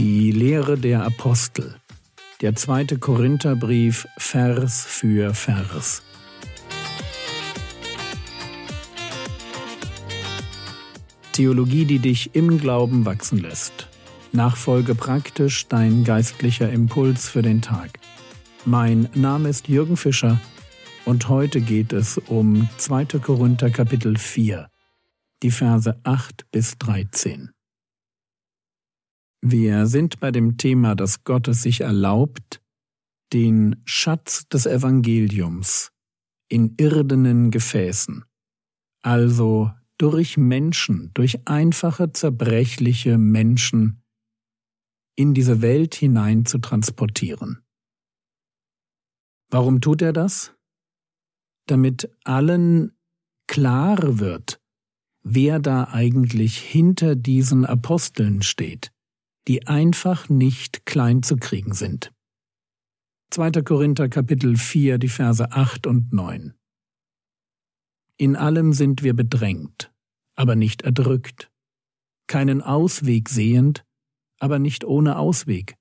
Die Lehre der Apostel. Der zweite Korintherbrief Vers für Vers. Theologie, die dich im Glauben wachsen lässt. Nachfolge praktisch dein geistlicher Impuls für den Tag. Mein Name ist Jürgen Fischer und heute geht es um 2. Korinther Kapitel 4, die Verse 8 bis 13. Wir sind bei dem Thema, dass Gott es sich erlaubt, den Schatz des Evangeliums in irdenen Gefäßen, also durch Menschen, durch einfache, zerbrechliche Menschen in diese Welt hinein zu transportieren. Warum tut er das? Damit allen klar wird, wer da eigentlich hinter diesen Aposteln steht die einfach nicht klein zu kriegen sind. 2. Korinther Kapitel 4, die Verse 8 und 9. In allem sind wir bedrängt, aber nicht erdrückt, keinen Ausweg sehend, aber nicht ohne Ausweg,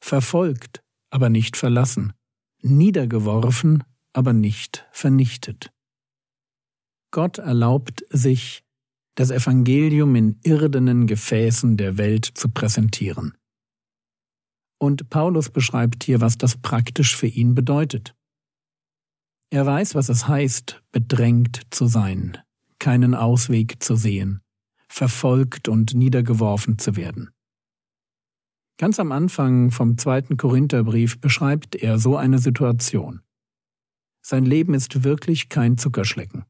verfolgt, aber nicht verlassen, niedergeworfen, aber nicht vernichtet. Gott erlaubt sich, das Evangelium in irdenen Gefäßen der Welt zu präsentieren. Und Paulus beschreibt hier, was das praktisch für ihn bedeutet. Er weiß, was es heißt, bedrängt zu sein, keinen Ausweg zu sehen, verfolgt und niedergeworfen zu werden. Ganz am Anfang vom zweiten Korintherbrief beschreibt er so eine Situation. Sein Leben ist wirklich kein Zuckerschlecken.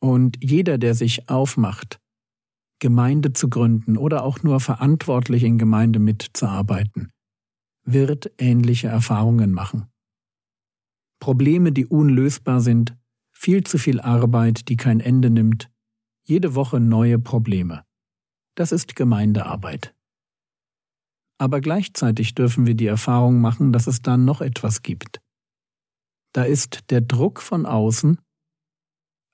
Und jeder, der sich aufmacht, Gemeinde zu gründen oder auch nur verantwortlich in Gemeinde mitzuarbeiten, wird ähnliche Erfahrungen machen. Probleme, die unlösbar sind, viel zu viel Arbeit, die kein Ende nimmt, jede Woche neue Probleme. Das ist Gemeindearbeit. Aber gleichzeitig dürfen wir die Erfahrung machen, dass es da noch etwas gibt. Da ist der Druck von außen,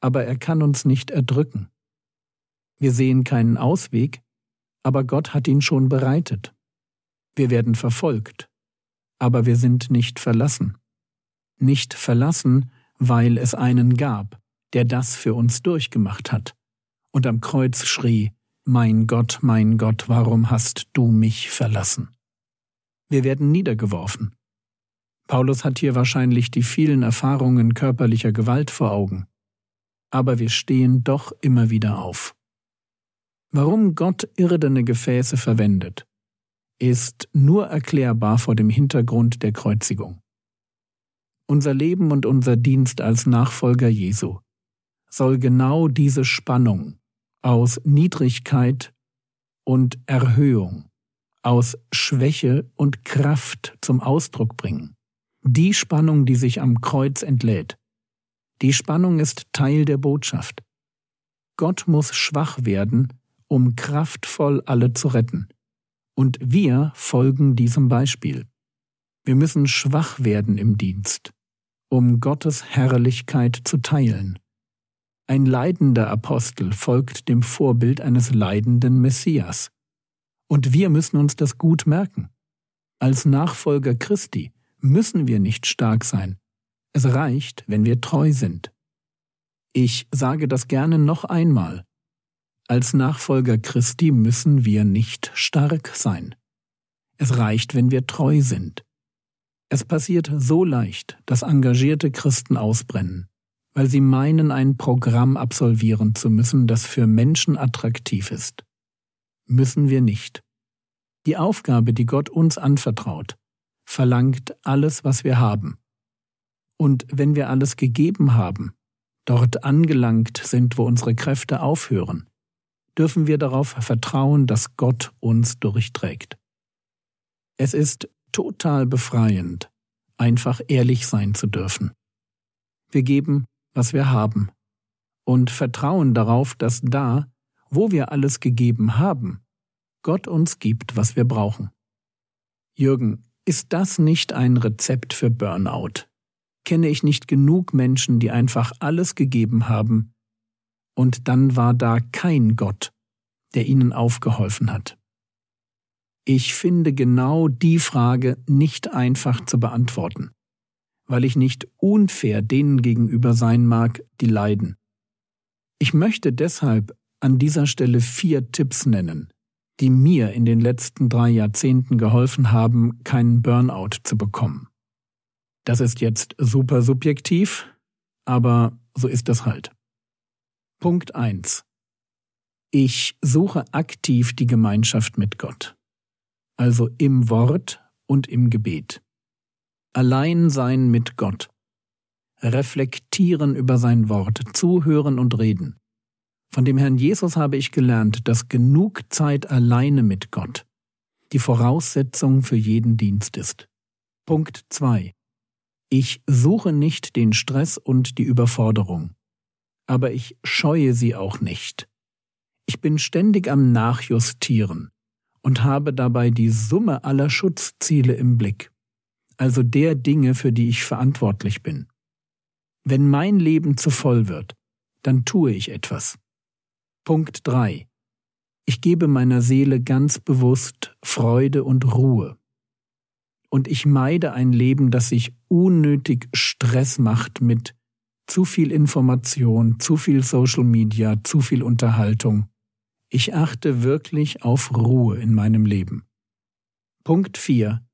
aber er kann uns nicht erdrücken. Wir sehen keinen Ausweg, aber Gott hat ihn schon bereitet. Wir werden verfolgt, aber wir sind nicht verlassen. Nicht verlassen, weil es einen gab, der das für uns durchgemacht hat und am Kreuz schrie, Mein Gott, mein Gott, warum hast du mich verlassen? Wir werden niedergeworfen. Paulus hat hier wahrscheinlich die vielen Erfahrungen körperlicher Gewalt vor Augen aber wir stehen doch immer wieder auf. Warum Gott irdene Gefäße verwendet, ist nur erklärbar vor dem Hintergrund der Kreuzigung. Unser Leben und unser Dienst als Nachfolger Jesu soll genau diese Spannung aus Niedrigkeit und Erhöhung, aus Schwäche und Kraft zum Ausdruck bringen. Die Spannung, die sich am Kreuz entlädt, die Spannung ist Teil der Botschaft. Gott muss schwach werden, um kraftvoll alle zu retten. Und wir folgen diesem Beispiel. Wir müssen schwach werden im Dienst, um Gottes Herrlichkeit zu teilen. Ein leidender Apostel folgt dem Vorbild eines leidenden Messias. Und wir müssen uns das gut merken. Als Nachfolger Christi müssen wir nicht stark sein, es reicht, wenn wir treu sind. Ich sage das gerne noch einmal. Als Nachfolger Christi müssen wir nicht stark sein. Es reicht, wenn wir treu sind. Es passiert so leicht, dass engagierte Christen ausbrennen, weil sie meinen, ein Programm absolvieren zu müssen, das für Menschen attraktiv ist. Müssen wir nicht. Die Aufgabe, die Gott uns anvertraut, verlangt alles, was wir haben, und wenn wir alles gegeben haben, dort angelangt sind, wo unsere Kräfte aufhören, dürfen wir darauf vertrauen, dass Gott uns durchträgt. Es ist total befreiend, einfach ehrlich sein zu dürfen. Wir geben, was wir haben, und vertrauen darauf, dass da, wo wir alles gegeben haben, Gott uns gibt, was wir brauchen. Jürgen, ist das nicht ein Rezept für Burnout? Kenne ich nicht genug Menschen, die einfach alles gegeben haben, und dann war da kein Gott, der ihnen aufgeholfen hat. Ich finde genau die Frage nicht einfach zu beantworten, weil ich nicht unfair denen gegenüber sein mag, die leiden. Ich möchte deshalb an dieser Stelle vier Tipps nennen, die mir in den letzten drei Jahrzehnten geholfen haben, keinen Burnout zu bekommen. Das ist jetzt super subjektiv, aber so ist das halt. Punkt eins: Ich suche aktiv die Gemeinschaft mit Gott, also im Wort und im Gebet. Allein sein mit Gott. Reflektieren über sein Wort, zuhören und reden. Von dem Herrn Jesus habe ich gelernt, dass genug Zeit alleine mit Gott die Voraussetzung für jeden Dienst ist. Punkt 2. Ich suche nicht den Stress und die Überforderung, aber ich scheue sie auch nicht. Ich bin ständig am Nachjustieren und habe dabei die Summe aller Schutzziele im Blick, also der Dinge, für die ich verantwortlich bin. Wenn mein Leben zu voll wird, dann tue ich etwas. Punkt 3. Ich gebe meiner Seele ganz bewusst Freude und Ruhe. Und ich meide ein Leben, das sich unnötig Stress macht mit zu viel Information, zu viel Social Media, zu viel Unterhaltung. Ich achte wirklich auf Ruhe in meinem Leben. Punkt 4.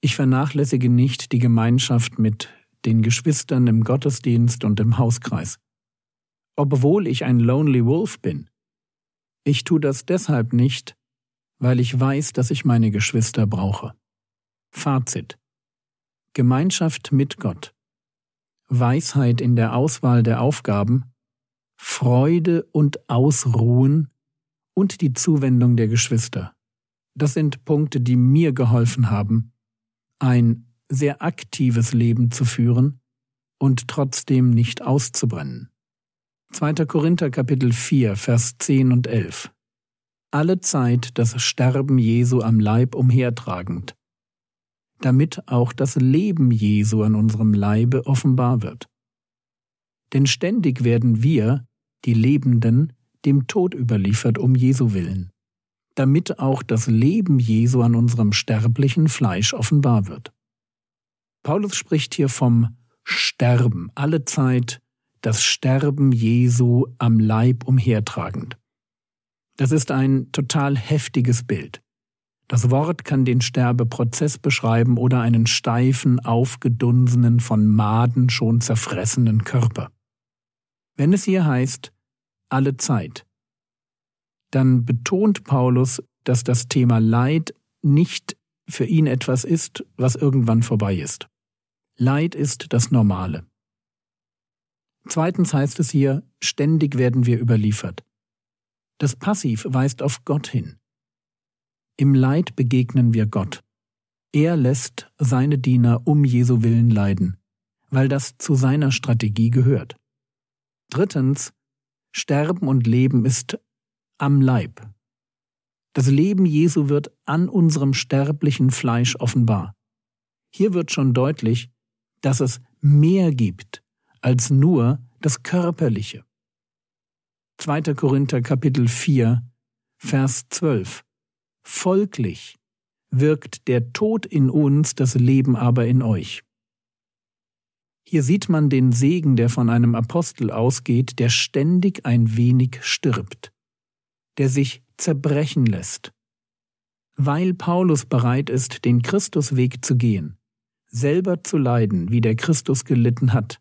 Ich vernachlässige nicht die Gemeinschaft mit den Geschwistern im Gottesdienst und im Hauskreis obwohl ich ein Lonely Wolf bin. Ich tue das deshalb nicht, weil ich weiß, dass ich meine Geschwister brauche. Fazit. Gemeinschaft mit Gott. Weisheit in der Auswahl der Aufgaben, Freude und Ausruhen und die Zuwendung der Geschwister. Das sind Punkte, die mir geholfen haben, ein sehr aktives Leben zu führen und trotzdem nicht auszubrennen. 2. Korinther Kapitel 4, Vers 10 und 11. Alle Zeit das Sterben Jesu am Leib umhertragend, damit auch das Leben Jesu an unserem Leibe offenbar wird. Denn ständig werden wir, die Lebenden, dem Tod überliefert um Jesu willen, damit auch das Leben Jesu an unserem sterblichen Fleisch offenbar wird. Paulus spricht hier vom Sterben alle Zeit das Sterben Jesu am Leib umhertragend. Das ist ein total heftiges Bild. Das Wort kann den Sterbeprozess beschreiben oder einen steifen, aufgedunsenen, von Maden schon zerfressenen Körper. Wenn es hier heißt, alle Zeit, dann betont Paulus, dass das Thema Leid nicht für ihn etwas ist, was irgendwann vorbei ist. Leid ist das Normale. Zweitens heißt es hier, ständig werden wir überliefert. Das Passiv weist auf Gott hin. Im Leid begegnen wir Gott. Er lässt seine Diener um Jesu willen leiden, weil das zu seiner Strategie gehört. Drittens, Sterben und Leben ist am Leib. Das Leben Jesu wird an unserem sterblichen Fleisch offenbar. Hier wird schon deutlich, dass es mehr gibt als nur das Körperliche. 2. Korinther Kapitel 4, Vers 12. Folglich wirkt der Tod in uns, das Leben aber in euch. Hier sieht man den Segen, der von einem Apostel ausgeht, der ständig ein wenig stirbt, der sich zerbrechen lässt. Weil Paulus bereit ist, den Christusweg zu gehen, selber zu leiden, wie der Christus gelitten hat,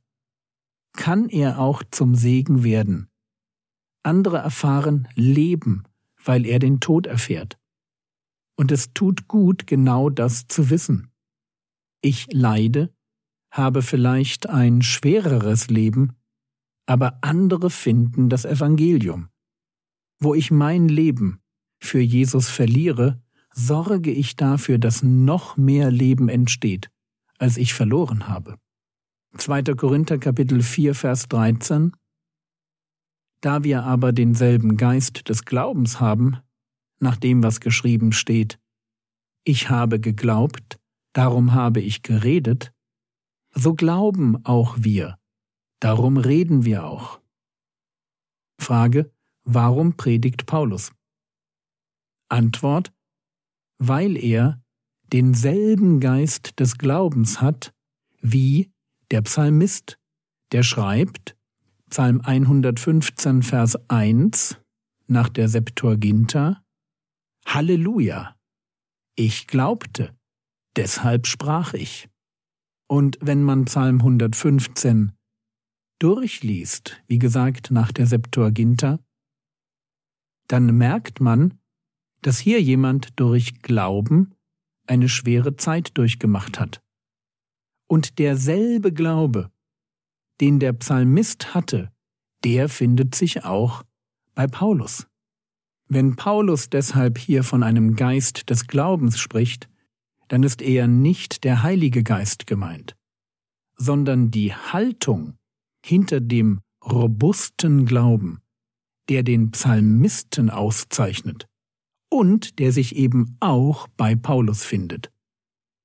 kann er auch zum Segen werden. Andere erfahren Leben, weil er den Tod erfährt. Und es tut gut, genau das zu wissen. Ich leide, habe vielleicht ein schwereres Leben, aber andere finden das Evangelium. Wo ich mein Leben für Jesus verliere, sorge ich dafür, dass noch mehr Leben entsteht, als ich verloren habe. 2. Korinther Kapitel 4 Vers 13 Da wir aber denselben Geist des Glaubens haben, nach dem was geschrieben steht, ich habe geglaubt, darum habe ich geredet, so glauben auch wir, darum reden wir auch. Frage, warum predigt Paulus? Antwort, weil er denselben Geist des Glaubens hat wie der Psalmist, der schreibt, Psalm 115, Vers 1 nach der Septuaginta, Halleluja! Ich glaubte, deshalb sprach ich. Und wenn man Psalm 115 durchliest, wie gesagt nach der Septuaginta, dann merkt man, dass hier jemand durch Glauben eine schwere Zeit durchgemacht hat. Und derselbe Glaube, den der Psalmist hatte, der findet sich auch bei Paulus. Wenn Paulus deshalb hier von einem Geist des Glaubens spricht, dann ist eher nicht der Heilige Geist gemeint, sondern die Haltung hinter dem robusten Glauben, der den Psalmisten auszeichnet und der sich eben auch bei Paulus findet.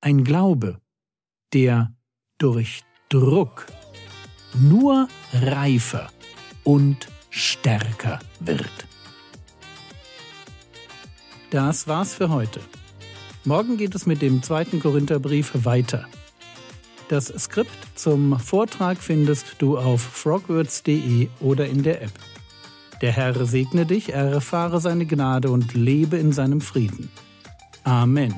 Ein Glaube, der durch Druck nur reifer und stärker wird. Das war's für heute. Morgen geht es mit dem zweiten Korintherbrief weiter. Das Skript zum Vortrag findest du auf frogwords.de oder in der App. Der Herr segne dich, erfahre seine Gnade und lebe in seinem Frieden. Amen.